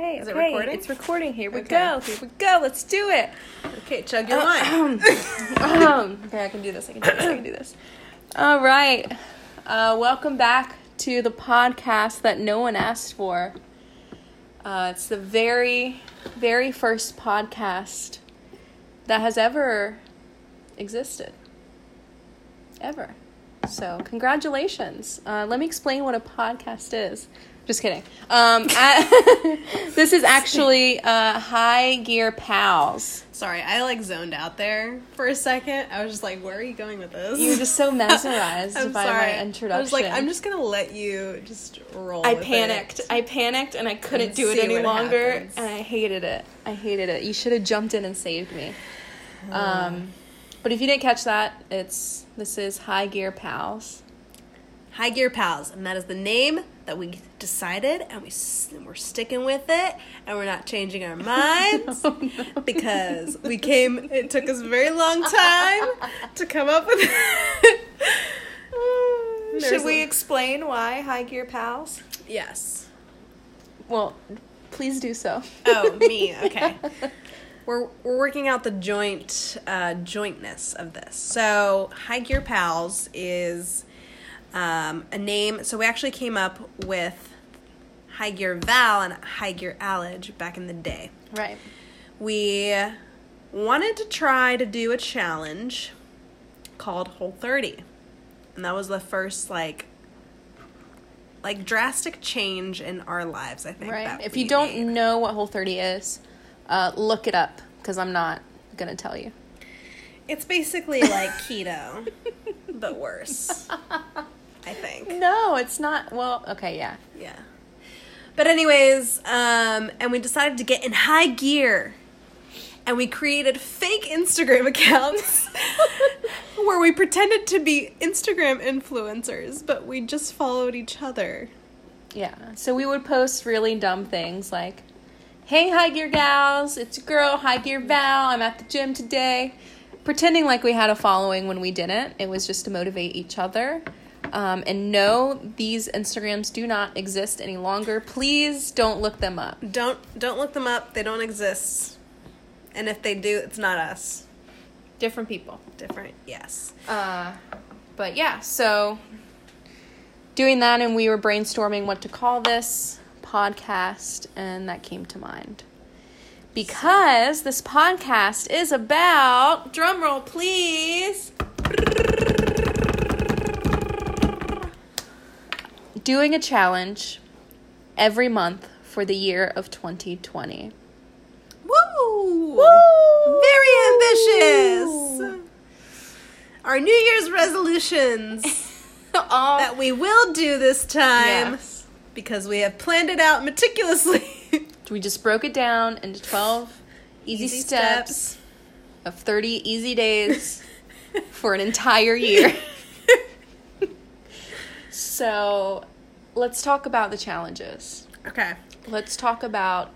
Okay, Is it recording? It's recording. Here we Okay. go. Here we go. Let's do it. Okay, chug your wine. um, okay, I can do this. I can do this. I can do this. All right. Uh, welcome back to the podcast that no one asked for. Uh, it's the very, very first podcast that has ever existed. Ever. So, congratulations. Uh, let me explain what a podcast is. Just kidding. Um, this is actually uh, High Gear Pals. Sorry, I like zoned out there for a second. I was just like, where are you going with this? You were just so mesmerized by sorry. my introduction. I was like, I'm just gonna let you just roll. I with panicked. it. I panicked and I couldn't And do it any longer. happens. And I hated it. I hated it. You should have jumped in and saved me. Um, but if you didn't catch that, it's this is High Gear Pals. High Gear Pals, and that is the name that we decided, and we and we're sticking with it, and we're not changing our minds because we came. It took us a very long time to come up with it. Should we a- explain why High Gear Pals? Yes. Well, please do so. Oh, me. Okay. We're we're working out the joint uh, jointness of this. So, High Gear Pals is um, a name. So we actually came up with High Gear Val and High Gear Alej back in the day. Right. We wanted to try to do a challenge called Whole 30. And that was the first like like drastic change in our lives, I think. Right. If you don't made. know what Whole 30 is, uh, look it up because I'm not going to tell you. It's basically like keto, but worse. I think. No, it's not. Well, okay, yeah. Yeah. But anyways, um, and we decided to get in high gear. And we created fake Instagram accounts where we pretended to be Instagram influencers, but we just followed each other. Yeah. So we would post really dumb things like, "Hey, high gear gals, it's your girl, High Gear Val. I'm at the gym today," pretending like we had a following when we didn't. It was just to motivate each other. Um, and no, these Instagrams do not exist any longer. Please don't look them up. Don't don't look them up. They don't exist. And if they do, it's not us. Different people. Different. Yes. Uh, but yeah, so doing that, and we were brainstorming what to call this podcast, and that came to mind. Because this podcast is about, drumroll please, doing a challenge every month for the year of 2020. Woo! Woo! Very ambitious. Our New Year's resolutions that we will do this time Yes. because we have planned it out meticulously. We just broke it down into 12 easy, Easy steps, steps. of 30 easy days for an entire year. so, let's talk about the challenges. okay. Let's talk about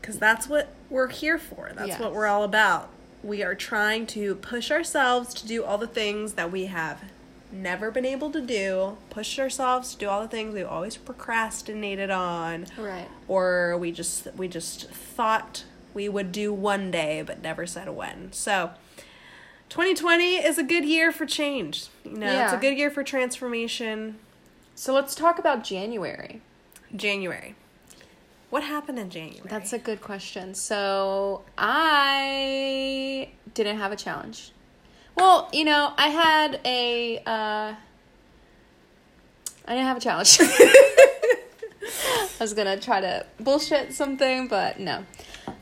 Because that's what we're here for. That's Yes. what we're all about. We are trying to push ourselves to do all the things that we have never been able to do, push ourselves to do all the things we've always procrastinated on. right. or we just we just thought we would do one day but never said when. So 2020 is a good year for change. You know, it's a good year for transformation. So, let's talk about January. January. What happened in January? That's a good question. So, I didn't have a challenge. Well, you know, I had a uh I didn't have a challenge. I was going to try to bullshit something, but no.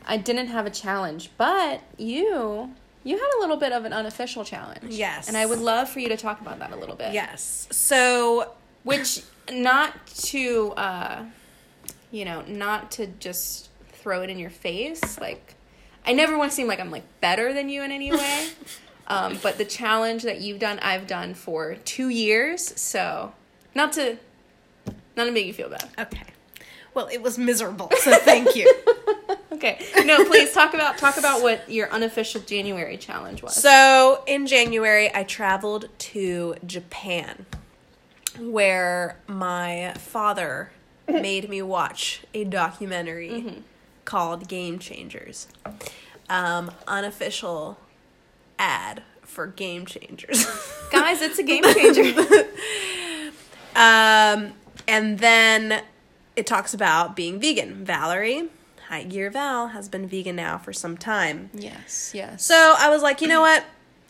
I didn't have a challenge, but you you had a little bit of an unofficial challenge. Yes. And I would love for you to talk about that a little bit. yes. So Which not to uh you know, not to just throw it in your face. Like I never want to seem like I'm like better than you in any way. um, but the challenge that you've done, I've done for two years. So not to not to make you feel bad. okay. Well, it was miserable. So thank you. Okay. No, please talk about talk about what your unofficial January challenge was. So in January, I traveled to Japan, where my father made me watch a documentary Mm-hmm. called Game Changers. Um, unofficial ad for Game Changers. Guys, it's a game changer. um, and then it talks about being vegan. Valerie, High Gear Val, has been vegan now for some time. yes, yes. So I was like, you know what?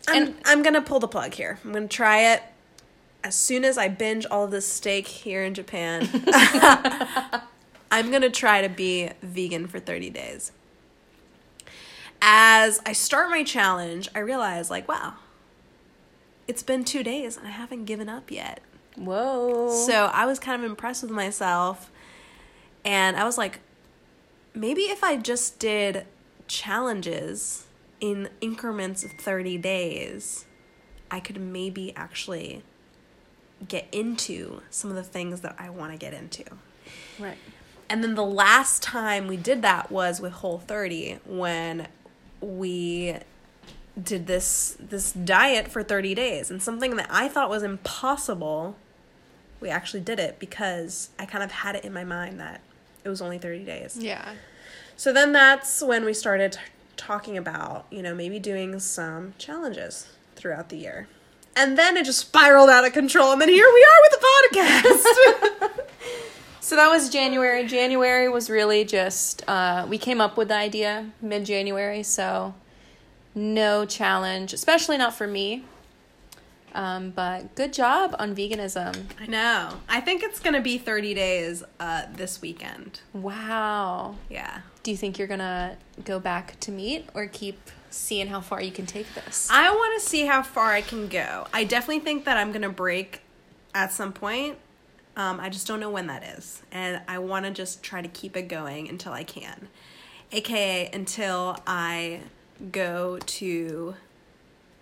I'm, And- I'm gonna pull the plug here. I'm gonna try it. As soon as I binge all of this steak here in Japan, I'm gonna try to be vegan for 30 days. As I start my challenge, I realize, like, wow, it's been two days and I haven't given up yet. Whoa. So I was kind of impressed with myself. And I was like, maybe if I just did challenges in increments of 30 days, I could maybe actually get into some of the things that I want to get into. right. And then the last time we did that was with Whole 30 when we did this this diet for 30 days and something that I thought was impossible we actually did it because I kind of had it in my mind that it was only 30 days. Yeah. So then that's when we started t- talking about, you know, maybe doing some challenges throughout the year. And then it just spiraled out of control and then here we are with the podcast. So that was January. January was really just uh, we came up with the idea mid January, so no challenge, especially not for me. Um, but good job on veganism. I know. I think it's going to be 30 days uh, this weekend. Wow. Yeah. Do you think you're gonna go back to meat or keep seeing how far you can take this? I want to see how far I can go. I definitely think that I'm going to break at some point. Um, I just don't know when that is. And I want to just try to keep it going until I can. AKA until I go to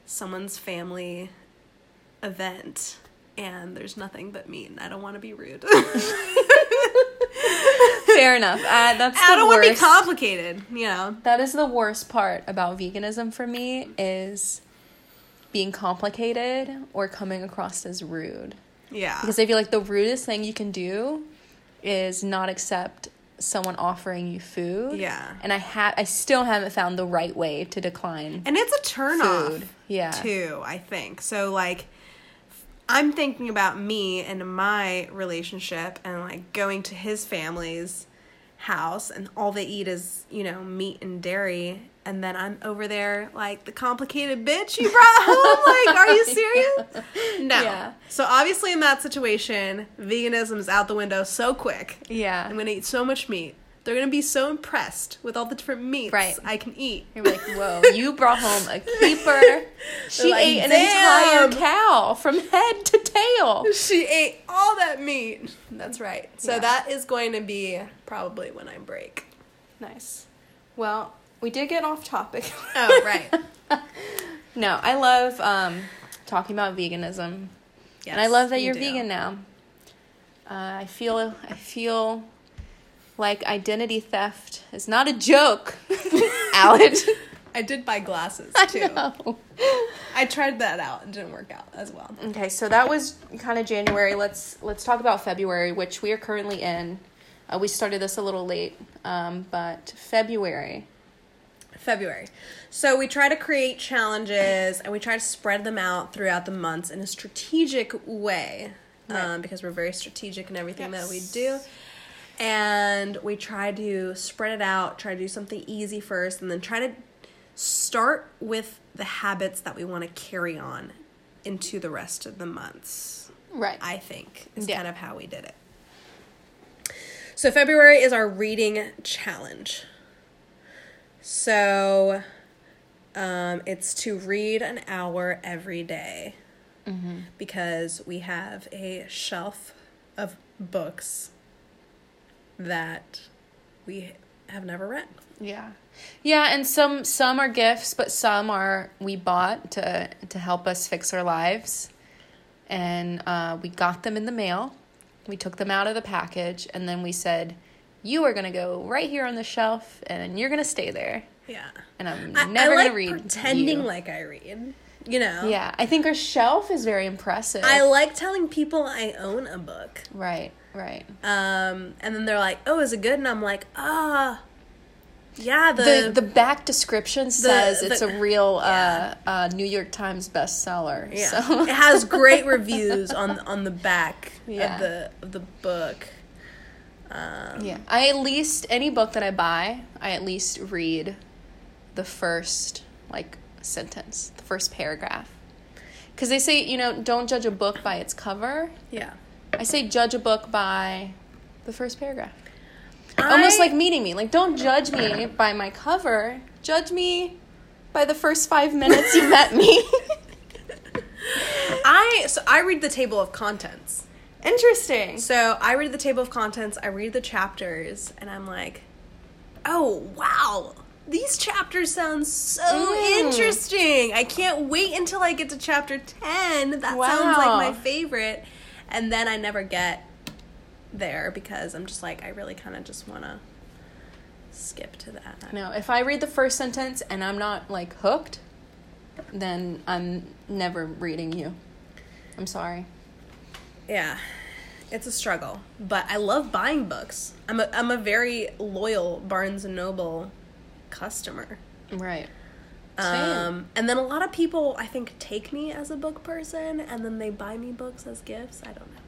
someone's family event and there's nothing but meat and I don't want to be rude. Fair enough. Uh, that's I the don't want to be complicated, you know. that is the worst part about veganism for me is being complicated or coming across as rude. Yeah. Because I feel like the rudest thing you can do is not accept someone offering you food. Yeah. And I ha- I still haven't found the right way to decline And it's a turn off. Yeah. too, I think. So like I'm thinking about me and my relationship and like going to his family's house and all they eat is, you know, meat and dairy and then I'm over there like the complicated bitch you brought home. like, are you serious? No. Yeah. So obviously in that situation, veganism is out the window so quick. Yeah. I'm gonna eat so much meat. They're gonna be so impressed with all the different meats Right. I can eat. You're like, whoa, you brought home a keeper. She like, ate an entire cow from head to tail. she ate all that meat. That's right. So Yeah. that is going to be probably when I break. Nice. Well, we did get off topic. Oh, right. no, I love um, talking about veganism. and I love that you're vegan now. Uh, I feel I feel like identity theft is not a joke, Alan. I did buy glasses too. I, No. tried that out. It didn't work out as well. Okay, so that was kind of January. Let's let's talk about February, which we are currently in. Uh, we started this a little late, um, but February. February. So we try to create challenges and we try to spread them out throughout the months in a strategic way Right. um, because we're very strategic in everything that we do. And we try to spread it out, try to do something easy first, and then try to start with the habits that we want to carry on into the rest of the months. Right. I think is Yeah. kind of how we did it. So February is our reading challenge. So um, it's to read an hour every day because we have a shelf of books that we have never read. Yeah. Yeah, and some some are gifts, but some are we bought to to help us fix our lives. And uh, we got them in the mail. We took them out of the package and then we said, You are gonna go right here on the shelf and you're gonna stay there. Yeah. And I'm I, never I like gonna read. pretending you." like I read. You know? Yeah. I think our shelf is very impressive. I like telling people I own a book. right, Right. Um, and then they're like, "Oh, is it good?" And I'm like, "Ah, yeah." The The the back description says it's the- a real yeah. uh, uh, New York Times bestseller. yeah, So. it has great reviews on on the back Yeah. of the of the book. Um, Yeah, I at least any book that I buy, I at least read the first like sentence, the first paragraph. Cuz they say, you know, don't judge a book by its cover. yeah. I say judge a book by the first paragraph. Almost like meeting me. Like don't judge me by my cover. Judge me by the first 5 minutes you met me. I so I read the table of contents. Interesting. So I read the table of contents, I read the chapters, and I'm like, oh, wow. These chapters sound so Mm. interesting. I can't wait until I get to chapter 10. That sounds like my favorite. And then I never get there because I'm just like, I really kind of just want to skip to that. No, if I read the first sentence and I'm not like hooked, then I'm never reading you. I'm sorry. Yeah. It's a struggle, but I love buying books. I'm a I'm a very loyal Barnes and Noble customer. Right. Um, and then a lot of people, I think, take me as a book person, and then they buy me books as gifts. I don't know.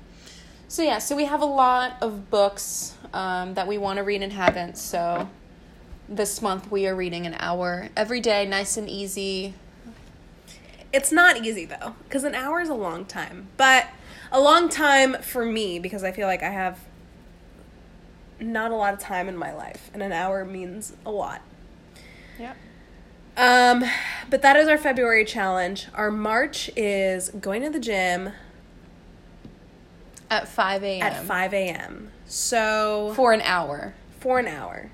So yeah, so we have a lot of books um, that we want to read and haven't. So this month we are reading an hour every day, nice and easy. It's not easy though, because an hour is a long time. But a long time for me because I feel like I have not a lot of time in my life, and an hour means a lot. Yep. Um, but that is our February challenge. Our March is going to the gym At five a.m. at 5 a.m. So for an hour. for an hour.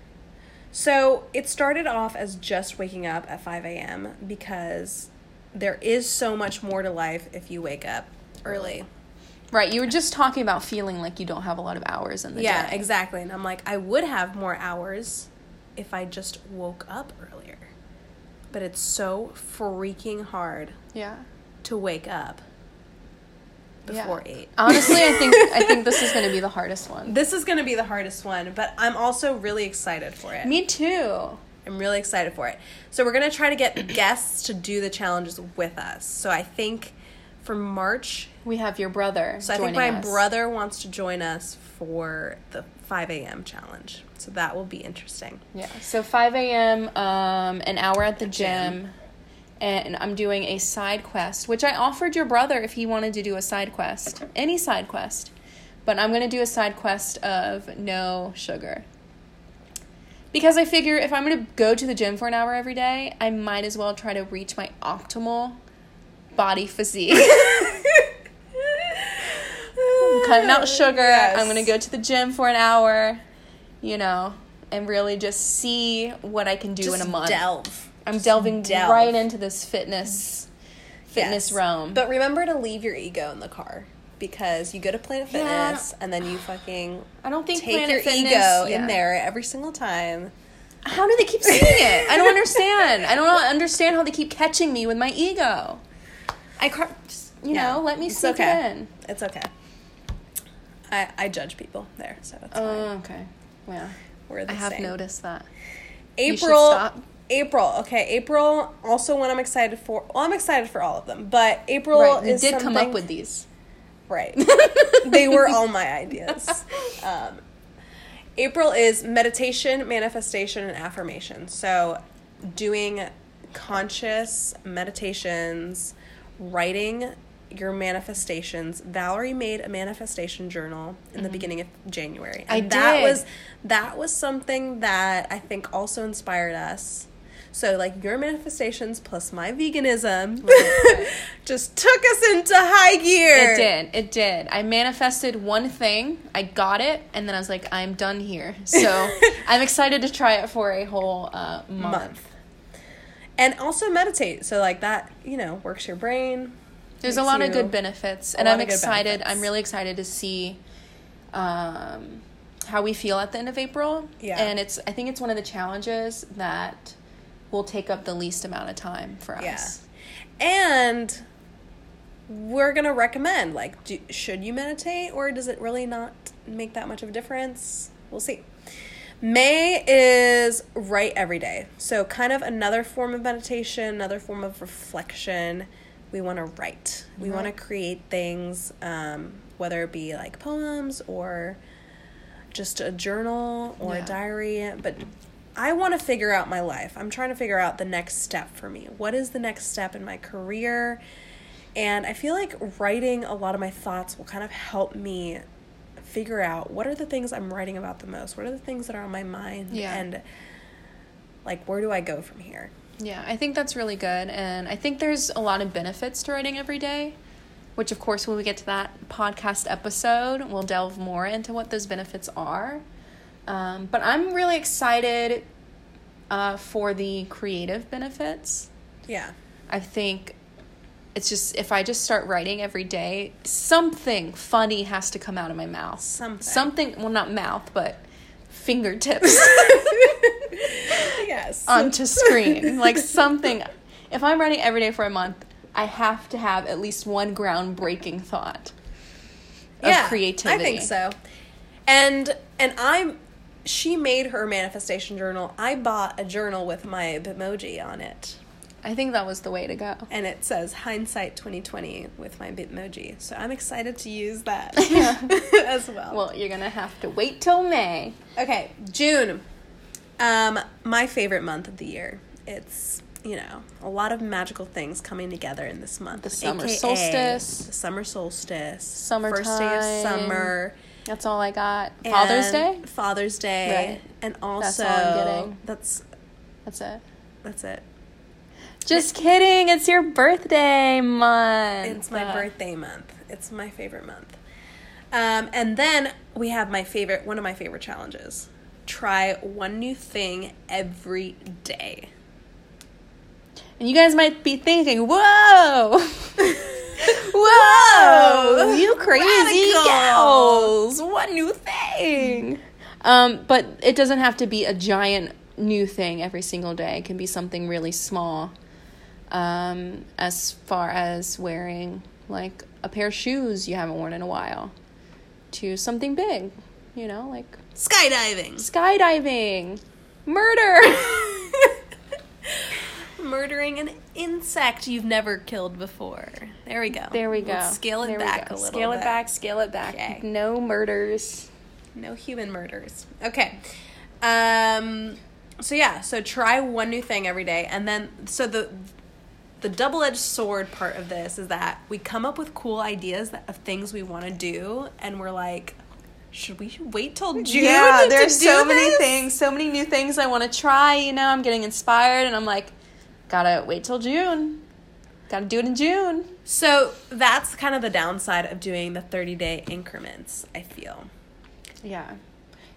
So it started off as just waking up at 5 a.m. because there is so much more to life if you wake up early. Right. You were just talking about feeling like you don't have a lot of hours in the Yeah, day. exactly. And I'm like, I would have more hours if I just woke up earlier. But it's so freaking hard Yeah. to wake up before Yeah. 8. Honestly, I think I think this is going to be the hardest one. This is going to be the hardest one, but I'm also really excited for it. Me too. I'm really excited for it. So we're gonna try to get guests to do the challenges with us. So I think for March, We have your brother. so I think my us. brother wants to join us for the 5 a.m. challenge. So that will be interesting. Yeah. So 5 a.m., um, an hour at the Gym. gym, and I'm doing a side quest, which I offered your brother if he wanted to do a side quest, any side quest. But I'm going to do a side quest of no sugar. Because I figure if I'm going to go to the gym for an hour every day, I might as well try to reach my optimal body physique. I'm cutting out sugar. Yes. I'm going to go to the gym for an hour, you know, and really just see what I can do Just in a month. delve. I'm delving delve. right into this fitness fitness Yes. realm. But remember to leave your ego in the car because you go to Planet Yeah. Fitness and then you fucking I don't think take Planet your Fitness- ego yeah. in there every single time. How do they keep seeing it? I don't understand. I don't understand how they keep catching me with my ego. I just, you Yeah. know, let me It's okay. it in. It's okay. I I judge people there, so it's fine. Oh, okay. Yeah. We're the I have same. noticed that. You April. stop. April. Okay, April. Also, one I'm excited for. Well, I'm excited for all of them, but April Right, is did come up with these. right. they were all my ideas. Um, April is meditation, manifestation, and affirmation. So, doing conscious meditations, writing your manifestations. Valerie made a manifestation journal in the beginning of January. Mm-hmm. I that did. was that was something that I think also inspired us. So like your manifestations plus my veganism right. just took us into high gear. It did. It did. I manifested one thing. I got it, and then I was like, I'm done here. So I'm excited to try it for a whole uh, month. month. And also meditate. So like that, you know, works your brain. There's a lot of good benefits, and I'm excited. I'm really excited to see um, how we feel at the end of April. Yeah. And it's. I think it's one of the challenges that will take up the least amount of time for Yeah. us. And we're gonna recommend like, do, should you meditate or does it really not make that much of a difference. We'll see. May is write every day. So, kind of another form of meditation, another form of reflection. We want to write. We want to create things, um, whether it be like poems or just a journal or Yeah. a diary. But I want to figure out my life. I'm trying to figure out the next step for me. What is the next step in my career? And I feel like writing a lot of my thoughts will kind of help me figure out what are the things I'm writing about the most? What are the things that are on my mind? Yeah. And like, where do I go from here? Yeah, I think that's really good. And I think there's a lot of benefits to writing every day, which, of course, when we get to that podcast episode, we'll delve more into what those benefits are. Um, but I'm really excited uh, for the creative benefits. Yeah. I think it's just if I just start writing every day, something funny has to come out of my mouth. Something. Something, well, not mouth, but fingertips. yes. onto screen. like something. If I'm writing every day for a month, I have to have at least one groundbreaking thought of creativity. I think so. And and I'm she made her manifestation journal. I bought a journal with my Bitmoji on it. I think that was the way to go. And it says hindsight 2020 with my Bitmoji. So I'm excited to use that as well. Well, you're gonna have to wait till May. Okay, June. Um, my favorite month of the year. It's you know a lot of magical things coming together in this month. The summer AKA solstice. the summer solstice, summer first day of summer, That's all I got. Father's Day. Father's Day, Right. and also That's all I'm getting. that's That's it. that's it. Just kidding. It's your birthday month. It's my birthday month. It's my favorite month. Um, and then we have my favorite, one of my favorite challenges. Try one new thing every day. And you guys might be thinking, "Whoa, whoa, you crazy Radical. gals! What new thing?" Um, but it doesn't have to be a giant new thing every single day. It can be something really small. Um, as far as wearing like a pair of shoes you haven't worn in a while, to something big, you know, like Skydiving. skydiving, murder. Murdering an insect you've never killed before. There we go. There we go. Let's scale it There back a little Scale it back. Scale it back. Okay. No murders. No human murders. Okay. Um so yeah, so try one new thing every day and then so the the double-edged sword part of this is that we come up with cool ideas that, of things we want to do and we're like should we wait till June yeah, there's so many things, so many new things I want to try. You know, I'm getting inspired, and I'm like, gotta wait till June. Gotta do it in June. So that's kind of the downside of doing the 30-day increments, I feel. Yeah,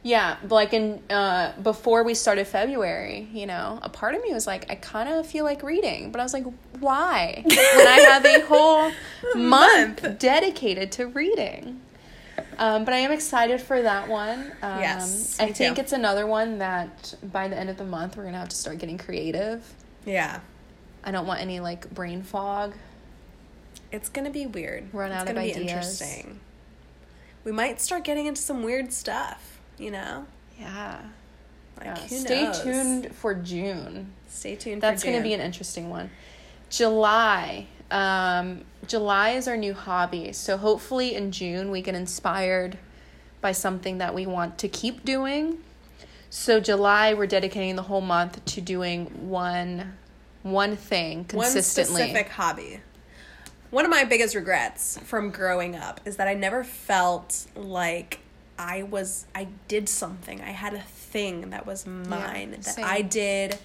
yeah. Like in uh, before we started February, you know, a part of me was like, I kind of feel like reading, but I was like, why? when I have a whole month, month. dedicated to reading. Um, but I am excited for that one. Um, Yes, I think too. it's another one that by the end of the month we're gonna have to start getting creative. Yeah. I don't want any like brain fog. It's gonna be weird. Run it's out of ideas. interesting. We might start getting into some weird stuff, you know? Yeah. Like yeah. Stay knows? tuned for June. Stay tuned. That's going to be an interesting one. July. Um, July is our new hobby. So hopefully in June we get inspired by something that we want to keep doing. So July we're dedicating the whole month to doing one one thing consistently. One specific hobby. One of my biggest regrets from growing up is that I never felt like I was I did something. I had a thing that was mine that same. I did.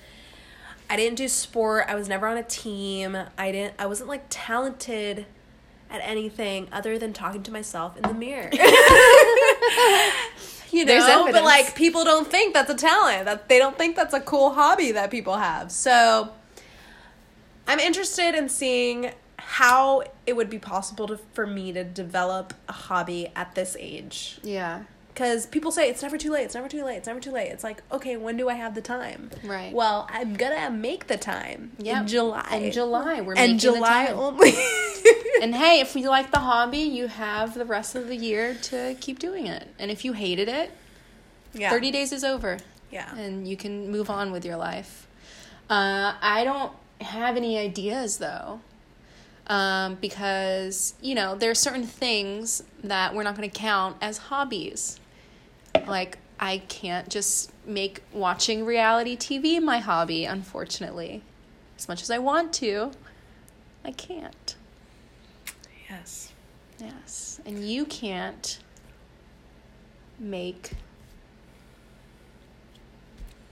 I didn't do sport. I was never on a team. I didn't I wasn't like talented at anything other than talking to myself in the mirror. you know, but like people don't think that's a talent. That they don't think that's a cool hobby that people have. So I'm interested in seeing how it would be possible to, for me to develop a hobby at this age. Yeah. Because people say it's never too late, it's never too late, it's never too late. It's like, okay, when do I have the time? Right. Well, I'm gonna make the time Yep. in July. In July, we're and making the July time. only. and hey, if you like the hobby, you have the rest of the year to keep doing it. And if you hated it, yeah. 30 days is over Yeah. and you can move on with your life. Uh, I don't have any ideas though. Um, because, you know, there are certain things that we're not going to count as hobbies. Like, I can't just make watching reality TV my hobby, unfortunately. As much as I want to, I can't. Yes. Yes. And you can't make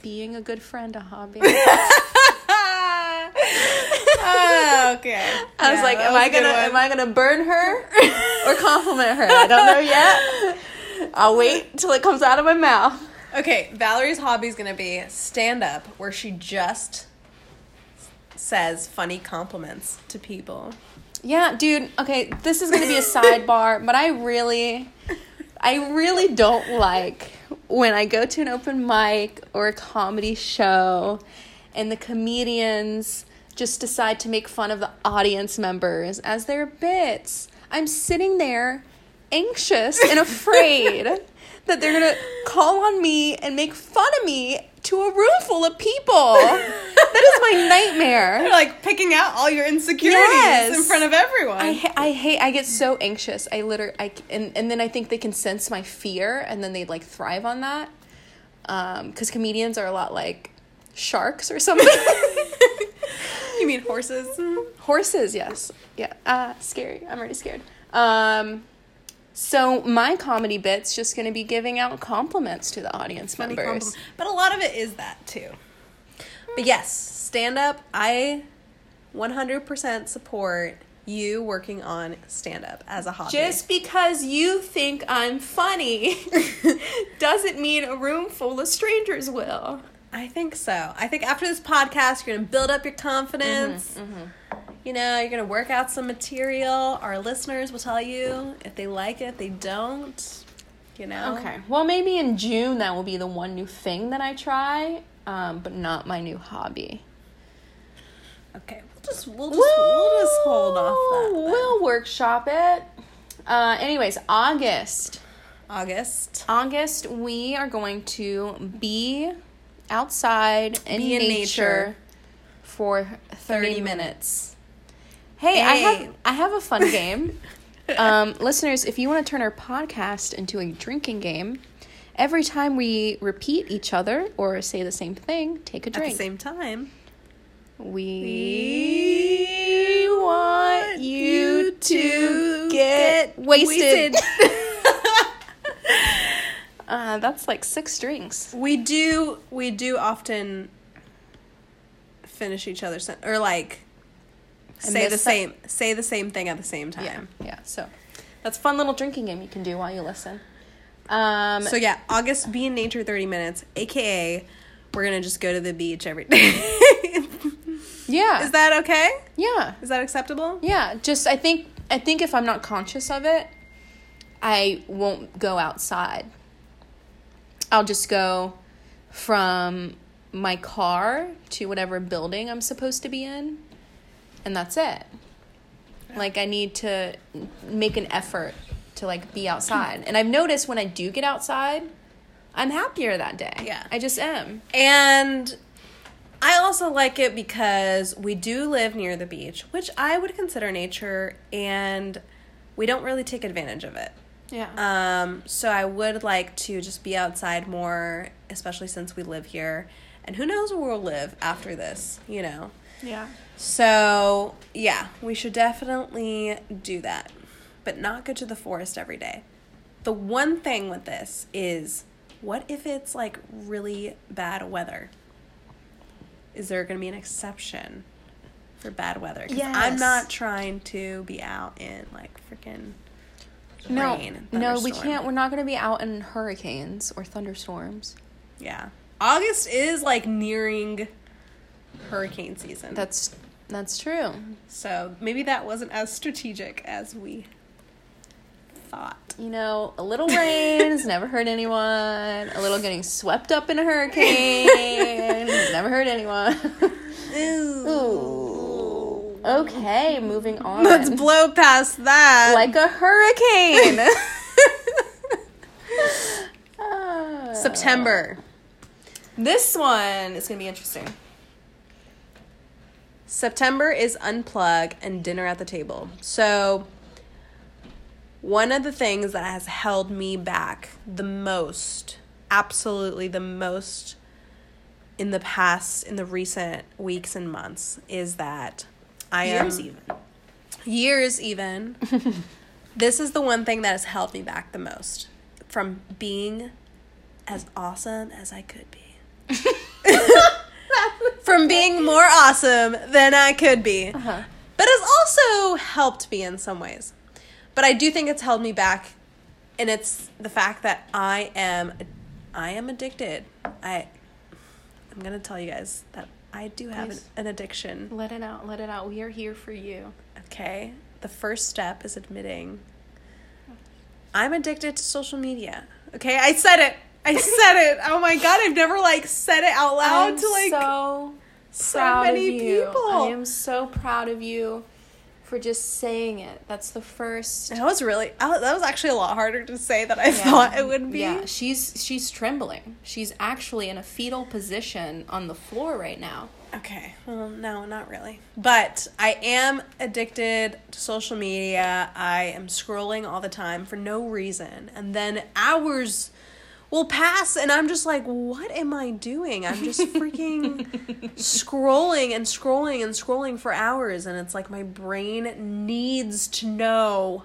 being a good friend a hobby. Ah, okay. I was like, am was I gonna am I gonna burn her or compliment her? I don't know yet. I'll wait till it comes out of my mouth. Okay, Valerie's hobby is gonna be stand up, where she just says funny compliments to people. Yeah, dude. Okay, this is gonna be a sidebar, but I really, I really don't like when I go to an open mic or a comedy show, and the comedians just decide to make fun of the audience members as their bits. I'm sitting there, anxious and afraid that they're gonna call on me and make fun of me to a room full of people. that is my nightmare. You're like picking out all your insecurities Yes. in front of everyone. I, ha- I hate I get so anxious. I literally I and and then I think they can sense my fear and then they like thrive on that. Um cuz comedians are a lot like sharks or something. you mean horses? Horses, yes. Yeah. Uh scary. I'm already scared. Um so my comedy bit's just going to be giving out compliments to the audience Funny members. But a lot of it is that too. But yes, stand up. I 100% support you working on stand up as a hobby. Just because you think I'm funny doesn't mean a room full of strangers will. I think so. I think after this podcast, you're going to build up your confidence. You know, you're going to work out some material. Our listeners will tell you if they like it, if they don't. You know? Okay. Well, maybe in June that will be the one new thing that I try, um, but not my new hobby. Okay. We'll just, we'll just, we'll just hold off that. then. We'll workshop it. Uh, anyways, August. August. August, we are going to be outside in, in nature, nature. for 30, 30 minutes. Hey, I have I have a fun game. um, listeners, if you want to turn our podcast into a drinking game, every time we repeat each other or say the same thing, take a drink. At the same time. we want you to get wasted. Uh, that's like six drinks. we do we do often finish each other's sen- or like say the same say the same thing at the same time. Yeah, yeah. So that's a fun little drinking game you can do while you listen. Um, So yeah, August be in nature 30 minutes, aka we're to just go to the beach every day. yeah, Is that okay? yeah, Is that acceptable? yeah. Just I think I think if I'm not conscious of it, I won't go outside. I'll just go from my car to whatever building I'm supposed to be in, and that's it. Like I need to make an effort to like be outside. And I've noticed when I do get outside, I'm happier that day. Yeah. I just am. And I also like it because we do live near the beach, which I would consider nature, and we don't really take advantage of it. Yeah. Um, so I would like to just be outside more, especially since we live here. And who knows where we'll live after this, you know? yeah. So, yeah, we should definitely do that, but not go to the forest every day. The one thing with this is what if it's like really bad weather? Is there going to be an exception for bad weather? 'Cause I'm not trying to be out in like freaking No, rain. no, we can't. We're not going to be out in hurricanes or thunderstorms. Yeah. August is like nearing hurricane season. That's that's true. so maybe that wasn't as strategic as we thought. You know, a little rain has never hurt anyone. A little getting swept up in a hurricane has never hurt anyone. Ooh. Okay, moving on. Let's blow past that. like a hurricane. Ah. September. This one is gonna be interesting. September is unplug and dinner at the table. So, one of the things that has held me back the most, absolutely the most in the past, in the recent weeks and months, is that I Years am even. years even. this is the one thing that has held me back the most from being as awesome as I could be. from being more awesome than I could be. Uh-huh. But it's also helped me in some ways. But I do think it's held me back and it's the fact that I am I am addicted. I I'm going to tell you guys that I do have an, an addiction. Let it out. Let it out. We are here for you. Okay. The first step is admitting I'm addicted to social media. Okay, I said it. I said it. Oh my god, I've never like said it out loud I'm to like so so many people. I am so proud of you for just saying it. That's the first. That was really that was actually a lot harder to say than I thought it would be. Yeah, she's she's trembling. She's actually in a fetal position on the floor right now. Okay. Well, no, not really. But I am addicted to social media. I am scrolling all the time for no reason. And then hours will pass and I'm just like, what am I doing? I'm just freaking scrolling and scrolling and scrolling for hours and it's like my brain needs to know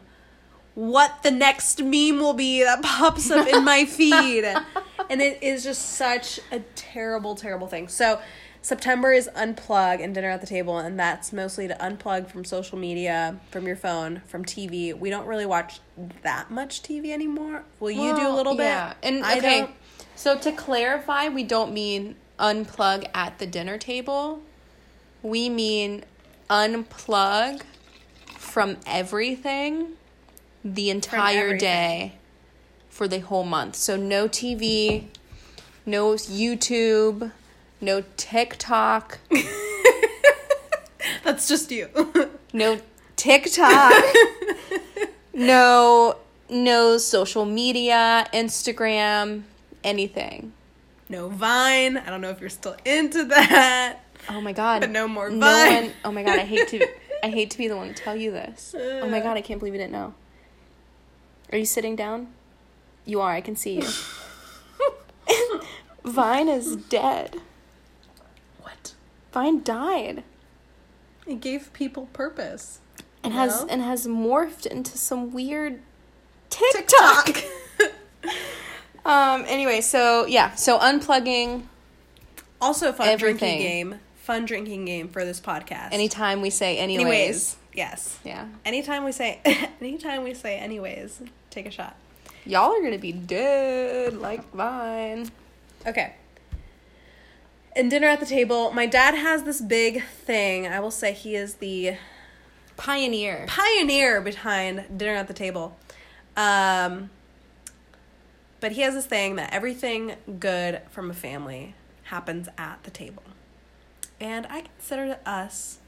what the next meme will be that pops up in my feed. and it is just such a terrible, terrible thing. So September is unplug and dinner at the table, and that's mostly to unplug from social media, from your phone, from TV. We don't really watch that much TV anymore. Will you do a Well, little bit? Yeah. And I okay. don't. So to clarify, we don't mean unplug at the dinner table. We mean unplug from everything the entire everything. day for the whole month. So no TV, no YouTube, no TikTok, That's just you. no TikTok, no no social media, Instagram, anything. no Vine. I don't know if you're still into that. Oh my god. But no more No Vine. one Oh my god, I hate to I hate to be the one to tell you this. Oh my god, I can't believe you didn't know. Are you sitting down? You are, I can see you. Vine is dead. Vine died. It gave people purpose. And has No? and has morphed into some weird TikTok. Um anyway, so yeah, so unplugging also, fun Everything. drinking game. Fun drinking game for this podcast. anytime we say anyways. anyways, yes. Yeah. Anytime we say, anytime we say, anyways, take a shot. Y'all are gonna be dead like Vine. Okay. And dinner at the table, my dad has this big thing. I will say he is the Pioneer. pioneer behind dinner at the table. Um, but he has this thing that everything good from a family happens at the table. And I consider us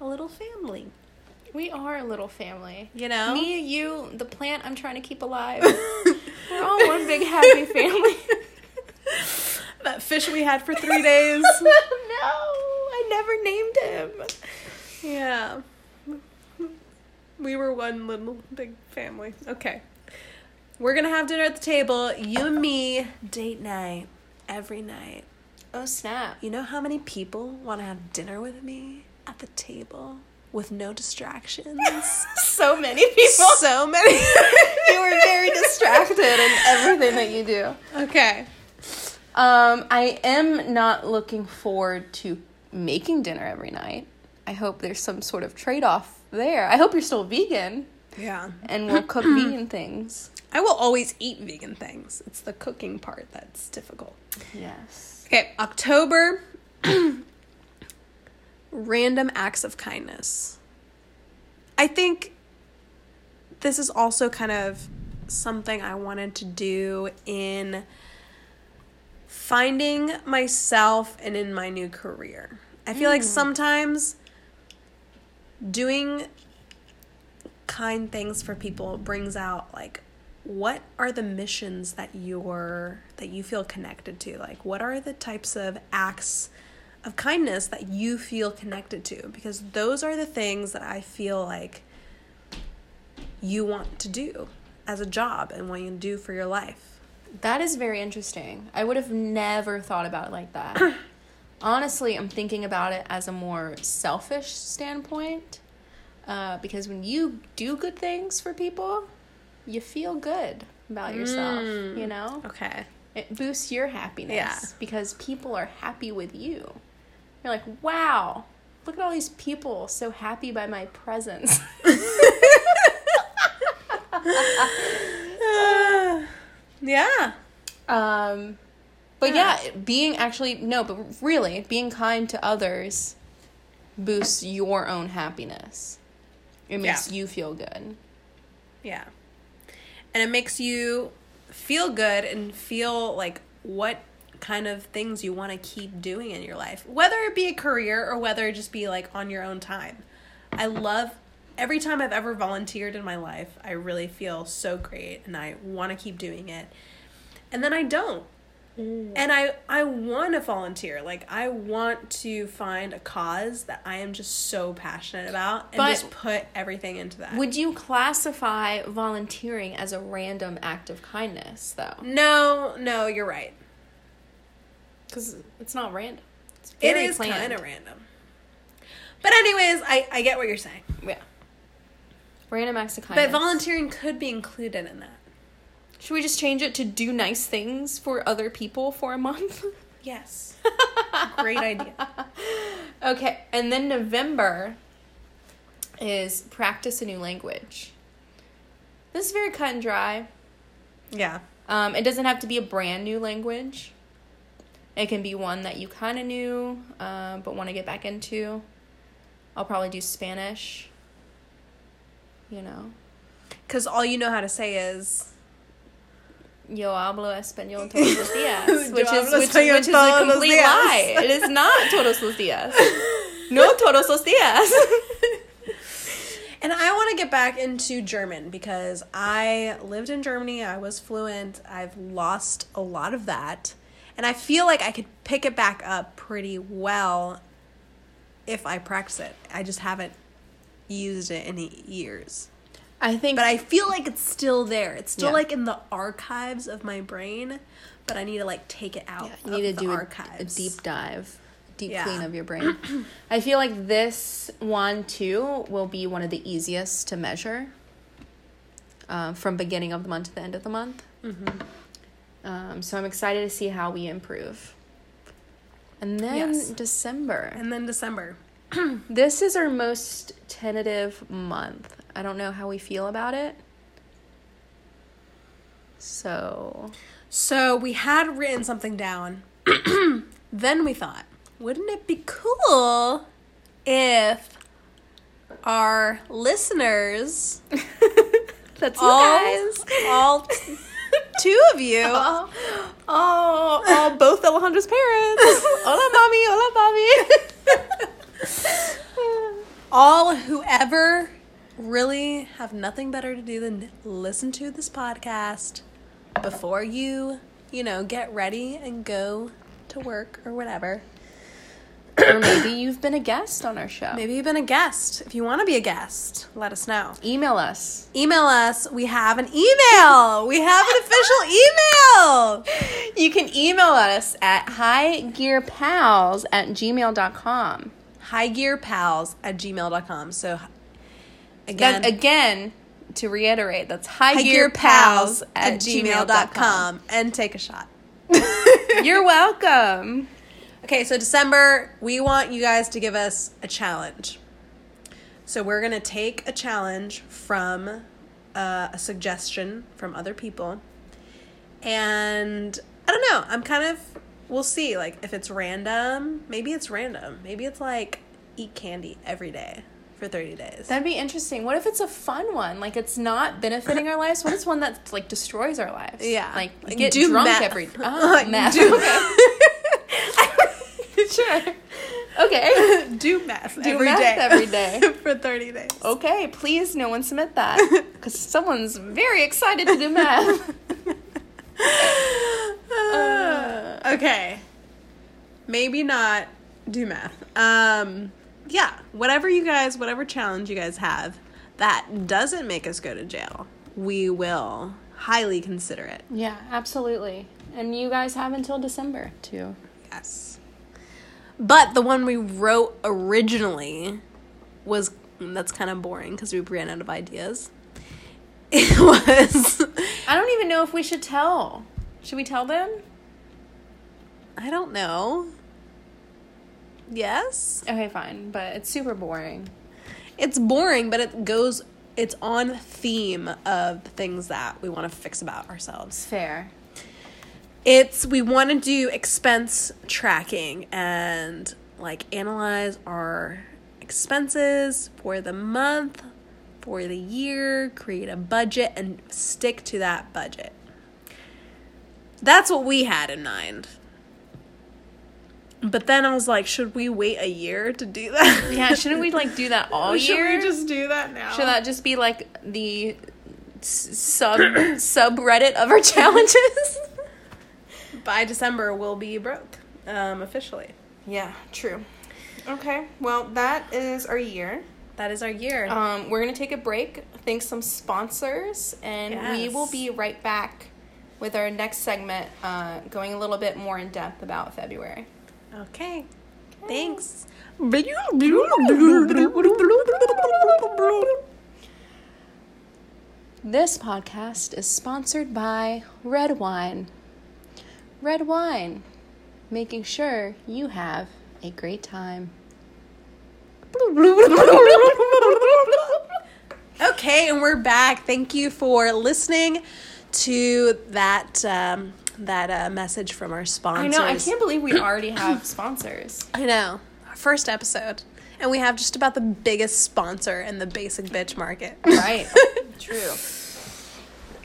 a little family. We are a little family. You know? Me, you, the plant I'm trying to keep alive. We're all one big happy family. fish we had for three days. no, I never named him. yeah. We were one little big family. Okay. We're going to have dinner at the table. You and me, date night, every night. Oh snap! You know how many people want to have dinner with me at the table with no distractions? so many people. so many. you were very distracted in everything that you do. Okay. Um, I am not looking forward to making dinner every night. I hope there's some sort of trade off there. I hope you're still vegan Yeah. and we'll cook vegan things. I will always eat vegan things. It's the cooking part that's difficult. Yes. Okay, October. Random acts of kindness. I think this is also kind of something I wanted to do in finding myself and in my new career. I feel like mm. sometimes doing kind things for people brings out like what are the missions that you're that you feel connected to? Like what are the types of acts of kindness that you feel connected to? Because those are the things that i feel like you want to do as a job and what you to do for your life That is very interesting. I would have never thought about it like that. Honestly, I'm thinking about it as a more selfish standpoint. Uh, because when you do good things for people, you feel good about yourself, Mm. you know? okay It boosts your happiness Yeah. because people are happy with you. You're like, wow, look at all these people so happy by my presence. yeah Um, but yeah. being actually no, but really being kind to others boosts your own happiness. It makes Yeah. you feel good. Yeah. And it makes you feel good and feel like what kind of things you want to keep doing in your life, whether it be a career or whether it just be like on your own time. I love every time I've ever volunteered in my life, I really feel so great and I want to keep doing it. And then I don't. Mm. And I I want to volunteer. Like I want to find a cause that I am just so passionate about and But- just put everything into that. Would you classify volunteering as a random act of kindness, though? No, no, you're right. Because it's not random. It's It is kind of random. But anyways, I, I get what you're saying. Yeah. Random acts of kindness. But volunteering could be included in that. Should we just change it to do nice things for other people for a month? Yes. Great idea. Okay, and then November is practice a new language. This is very cut and dry. Yeah. Um, it doesn't have to be a brand new language. It can be one that you kind of knew, uh, but want to get back into. I'll probably do Spanish. You know, Because all you know how to say is. yo hablo español todos los días, which is which, español which is a complete lie. It is not todos los días. No todos los días. And I want to get back into German because I lived in Germany. I was fluent. I've lost a lot of that. And I feel like I could pick it back up pretty well if I practice it. I just haven't used it in years. I think But I feel like it's still there. It's still Yeah. like in the archives of my brain, but I need to like take it out you of need to do a, a deep dive, deep Yeah. clean of your brain. I feel like this one too will be one of the easiest to measure. Um, from beginning of the month to the end of the month. Mm-hmm. Um, so I'm excited to see how we improve. And then Yes. December. And then December. This is our most tentative month. I don't know how we feel about it. So So we had written something down. then we thought, wouldn't it be cool if our listeners, that's all, guys. all two of you, Oh, oh, both Alejandra's parents. hola, mommy. Hola, mommy. all whoever really have nothing better to do than listen to this podcast before you, you know, get ready and go to work or whatever. or maybe you've been a guest on our show. Maybe you've been a guest. If you want to be a guest, let us know. Email us. Email us. We have an email. We have an official email. You can email us at highgearpals at gmail.com. Highgearpals at gmail.com. So, again, Again, again to reiterate, that's highgearpals highgearpals at at gmail.com. gmail.com. And take a shot. You're welcome. Okay, so December, we want you guys to give us a challenge. So we're gonna take a challenge from uh, a suggestion from other people, and I don't know. I'm kind of we'll see. Like if it's random, maybe it's random. Maybe it's like eat candy every day for 30 days. That'd be interesting. What if it's a fun one? Like it's not benefiting our lives. What is one that like destroys our lives? Yeah. like, Like, get do drunk meth. every. Oh, Like, meth. do- Okay. sure. Okay. Do math Do every math day. every day. for 30 days. Okay, please no one submit that because someone's very excited to do math. Uh. okay. Maybe not do math. Um yeah, whatever you guys whatever challenge you guys have that doesn't make us go to jail, we will highly consider it. Yeah, absolutely. And you guys have until December too. Yes. But the one we wrote originally was that's kind of boring because we ran out of ideas. It was I don't even know if we should tell. Should we tell them? I don't know. Yes. Okay, fine, but it's super boring. It's boring, but it goes it's on theme of the things that we want to fix about ourselves. Fair. It's we want to do expense tracking and like analyze our expenses for the month, for the year, create a budget and stick to that budget. That's what we had in mind. But then I was like, should we wait a year to do that? Yeah, shouldn't we like do that all Should year? we just do that now? Should that just be like the sub subreddit of our challenges? By December, we'll be broke um, officially. yeah, true. Okay, well that is our year. That is our year. Um, we're gonna take a break, thank some sponsors, and we will be right back with our next segment, uh, going a little bit more in depth about February. Okay. Thanks. This podcast is sponsored by Red Wine. Red Wine, making sure you have a great time. Okay, and we're back. Thank you for listening to that um, that uh, message from our sponsors. I know, I can't believe we already have sponsors. I know. Our first episode, and we have just about the biggest sponsor in the basic bitch market. Right. True.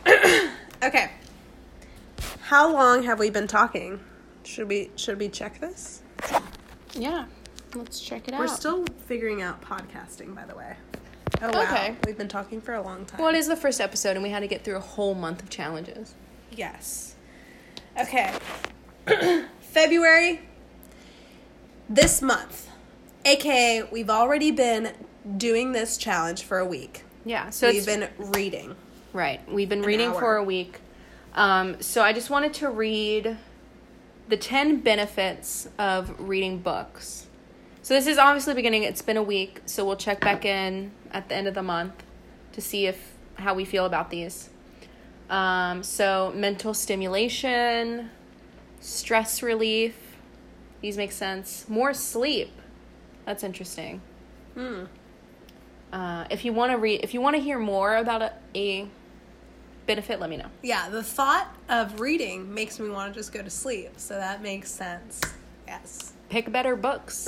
Okay. How long have we been talking? Should we should we check this? Yeah. Let's check it out. We're still figuring out podcasting, by the way. Oh wow, Okay. we've been talking for a long time. Well, it is the first episode, and we had to get through a whole month of challenges. Yes. Okay. February this month. AKA, we've already been doing this challenge for a week. Yeah. So we've been reading. right. We've been reading hour. for a week. Um, so I just wanted to read the ten benefits of reading books. So this is obviously beginning. It's been a week, so we'll check back in at the end of the month to see if how we feel about these. Um, so mental stimulation, stress relief. These make sense. More sleep. That's interesting. Hmm. Uh, if you want to read, if you want to hear more about a, a benefit, let me know. Yeah, the thought of reading makes me want to just go to sleep, so that makes sense. Yes. Pick better books.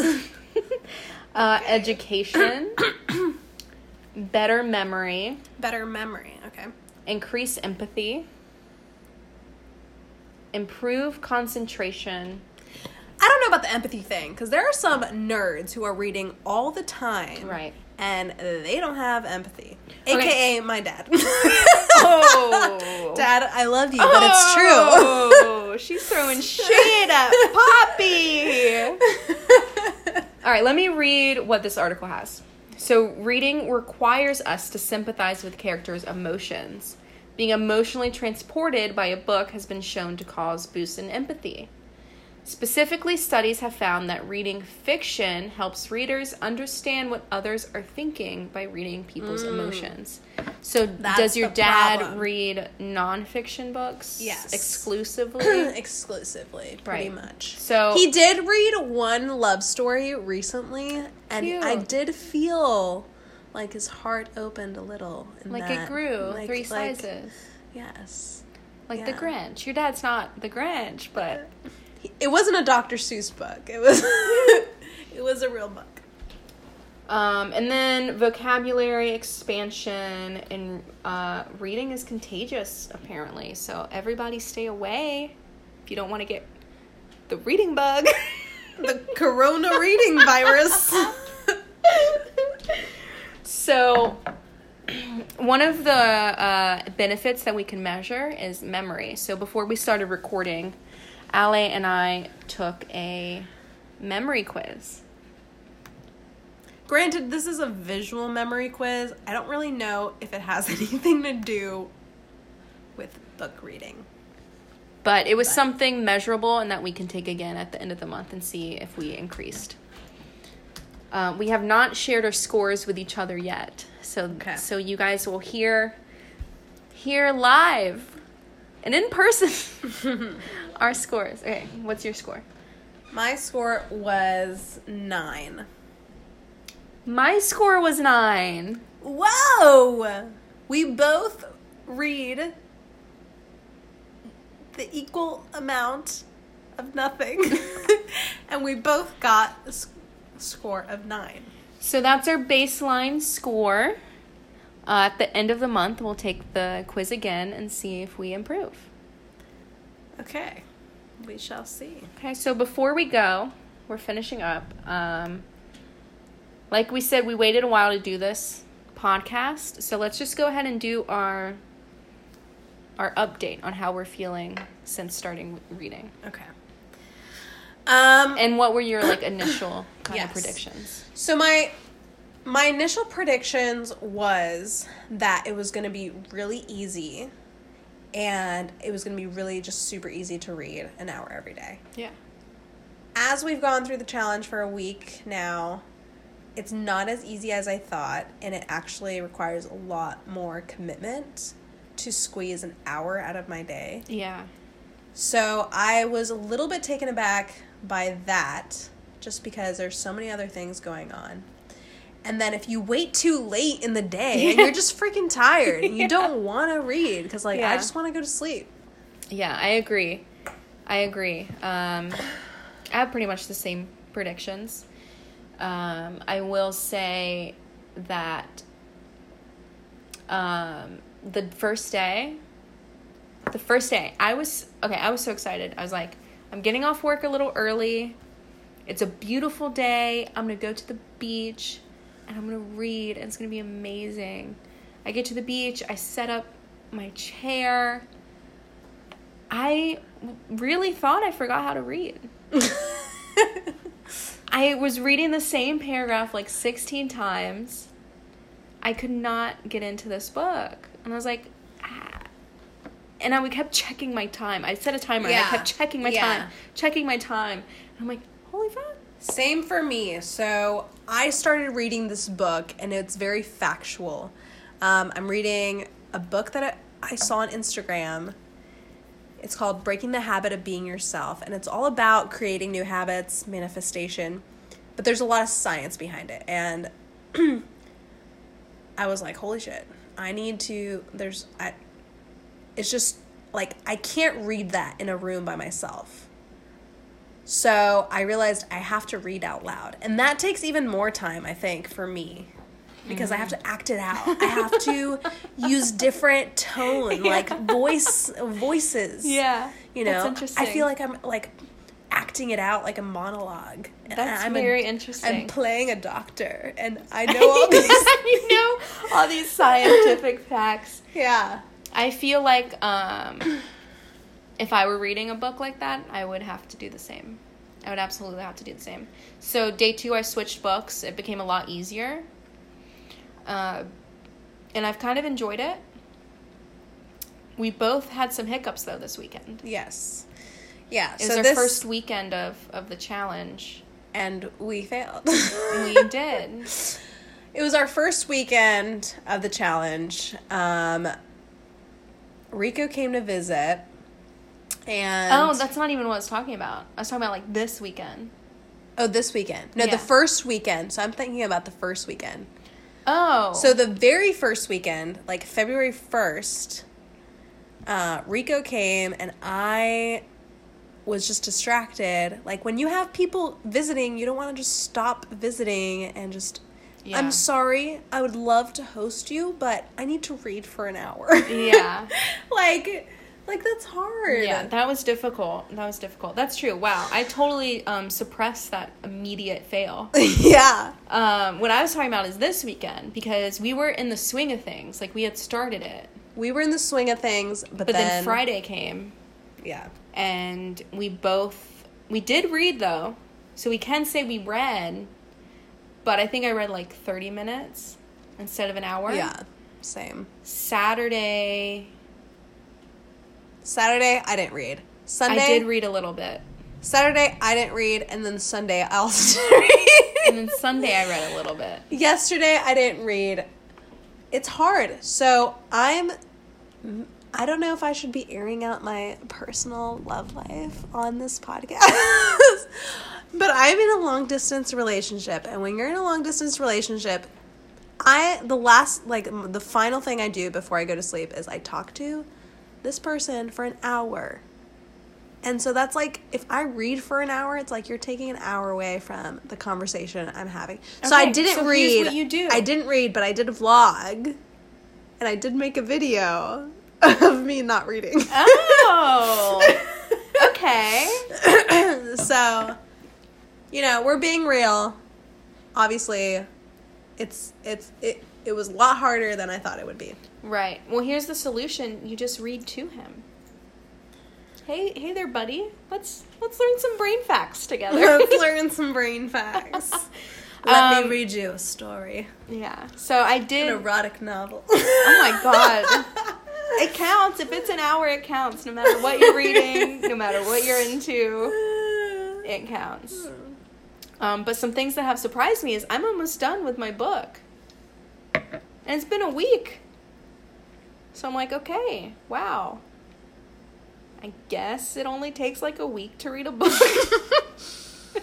uh, education, better memory, Better memory. Okay. Increase empathy, improve concentration. I don't know about the empathy thing because there are some nerds who are reading all the time. Right. And they don't have empathy. Okay. AKA my dad. Oh, Dad, I love you, but it's true. Oh, she's throwing shade at Poppy. All right, let me read what this article has. So, reading requires us to sympathize with characters' emotions. Being emotionally transported by a book has been shown to cause boosts in empathy. Specifically, studies have found that reading fiction helps readers understand what others are thinking by reading people's mm. emotions. So, That's does your dad problem. read nonfiction books? Yes. Exclusively? Exclusively, pretty Right. much. So- he did read one love story recently, and Cute. I did feel like his heart opened a little. in like that. it grew Like- three like- sizes. Yes. Like the. Grinch. Your dad's not the Grinch, but It wasn't a Dr. Seuss book. It was. it was a real book. Um, and then vocabulary expansion and uh, reading is contagious, apparently. So everybody stay away if you don't want to get the reading bug. the corona reading virus. So, one of the uh, benefits that we can measure is memory. So, before we started recording, Ale and I took a memory quiz. Granted, this is a visual memory quiz. I don't really know if it has anything to do with book reading. But it was something measurable and that we can take again at the end of the month and see if we increased. Uh, we have not shared our scores with each other yet, so Okay. so you guys will hear hear live and in person our scores. Okay, what's your score? My score was nine. My score was nine. Whoa! We both read the equal amount of nothing, and we both got score of nine. So that's our baseline score. Uh, at the end of the month, we'll take the quiz again and see if we improve. Okay, we shall see. Okay, so before we go, we're finishing up. Um, like we said, we waited a while to do this podcast, so let's just go ahead and do our our update on how we're feeling since starting reading. Okay. Um, And what were your like initial kind Yes. of predictions? So my my initial predictions was that it was going to be really easy and it was going to be really just super easy to read an hour every day. Yeah. As we've gone through the challenge for a week now, it's not as easy as I thought and it actually requires a lot more commitment to squeeze an hour out of my day. Yeah. So I was a little bit taken aback by that, just because there's so many other things going on. And then if you wait too late in the day and you're just freaking tired and you Yeah. don't want to read because like Yeah. I just want to go to sleep. Yeah, I agree. I agree. Um, I have pretty much the same predictions. Um, I will say that um, the first day, the first day, I was okay. I was so excited. I was like, I'm getting off work a little early. It's a beautiful day. I'm gonna go to the beach and I'm gonna read, and it's gonna be amazing. I get to the beach. I set up my chair. I really thought I forgot how to read. I was reading the same paragraph like 16 times. I could not get into this book. And I was like. And I would kept checking my time. I set a timer and I kept checking my Yeah. time, checking my time. And I'm like, holy fuck. Same for me. So I started reading this book, and it's very factual. Um, I'm reading a book that I, I saw on Instagram. It's called Breaking the Habit of Being Yourself, and it's all about creating new habits, manifestation. But there's a lot of science behind it, and I was like, "Holy shit! I need to." There's, I. It's just like I can't read that in a room by myself. So I realized I have to read out loud. And that takes even more time, I think, for me. Because I have to act it out. I have to use different tone, like voice voices. Yeah. You know. That's interesting. I feel like I'm like acting it out like a monologue. That's I'm very a, interesting. I'm playing a doctor and I know all these you know all these scientific facts. Yeah. I feel like um, if I were reading a book like that, I would have to do the same. I would absolutely have to do the same. So day two, I switched books. It became a lot easier, uh, and I've kind of enjoyed it. We both had some hiccups though this weekend. Yes. Yeah. It was so our this first weekend of of the challenge. and we failed. We did. It was our first weekend of the challenge. Um, Rico came to visit, and Oh, that's not even what I was talking about. I was talking about like this weekend. oh this weekend. No, Yeah. the first weekend. So I'm thinking about the first weekend. Oh, So the very first weekend, like February first, uh, Rico came, and I was just distracted. Like when you have people visiting, you don't want to just stop visiting and just. Yeah. I'm sorry. I would love to host you, but I need to read for an hour. Yeah. like Like that's hard. Yeah, that was difficult. That was difficult. That's true. Wow, I totally um, suppressed that immediate fail. yeah. Um, what I was talking about is this weekend because we were in the swing of things. Like we had started it, We were in the swing of things, but, but then, then, Friday came, Yeah. and we both we did read though, so we can say we read. But I think I read like thirty minutes instead of an hour. Yeah. Same. Saturday, Saturday I didn't read. Sunday I did read a little bit, Saturday I didn't read, and then Sunday I also didn't read. and then Sunday I read a little bit. Yesterday I didn't read. It's hard. So I'm I don't know if I should be airing out my personal love life on this podcast. but I'm in a long distance relationship and when you're in a long distance relationship, I the last like the final thing I do before I go to sleep is I talk to this person for an hour. And so that's like if I read for an hour, it's like you're taking an hour away from the conversation I'm having. so I didn't so read. what you do. I didn't read, but I did a vlog, and I did make a video of me not reading. Oh, okay. so, you know, we're being real. Obviously, it's it's it it was a lot harder than I thought it would be. Right. Well, here's the solution. You just read to him. Hey, hey there, buddy. Let's let's learn some brain facts together. Let's learn some brain facts. Let Um, me read you a story. yeah. So I did. An erotic novel. oh my god. It counts. If it's an hour, it counts. No matter what you're reading, no matter what you're into, it counts. Um, but some things that have surprised me is I'm almost done with my book. And it's been a week. So I'm like, okay, wow. I guess it only takes like a week to read a book.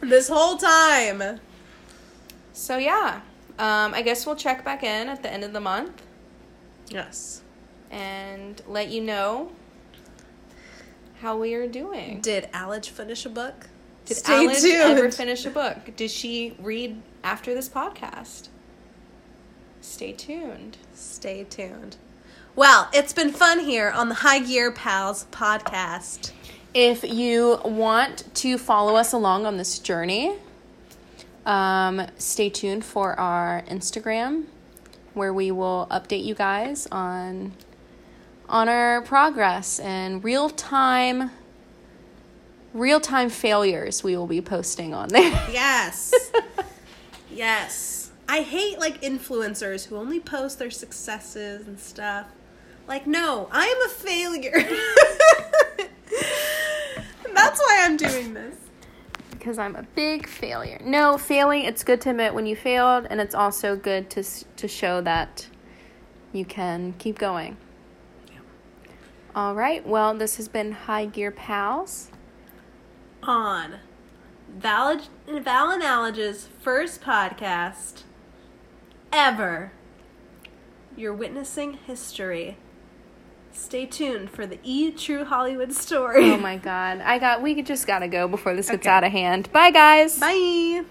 this whole time. so yeah, um, I guess we'll check back in at the end of the month Yes. and let you know how we are doing. Did Alej finish a book? Did Stay Alice tuned. ever finish a book? Did she read after this podcast? Stay tuned. Stay tuned. Well, it's been fun here on the High Gear Pals podcast. If you want to follow us along on this journey, um, stay tuned for our Instagram, where we will update you guys on on our progress and real time real time failures we will be posting on there. Yes. yes. I hate like influencers who only post their successes and stuff. Like, no, I am a failure. That's why I'm doing this. because I'm a big failure. No, failing, it's good to admit when you failed, and it's also good to, to show that you can keep going. All right, well, this has been High Gear Pals. On Val, Val and first podcast ever. You're witnessing history. Stay tuned for the E True Hollywood story. Oh my god. I got we just got to go before this gets Okay. out of hand. Bye guys. Bye.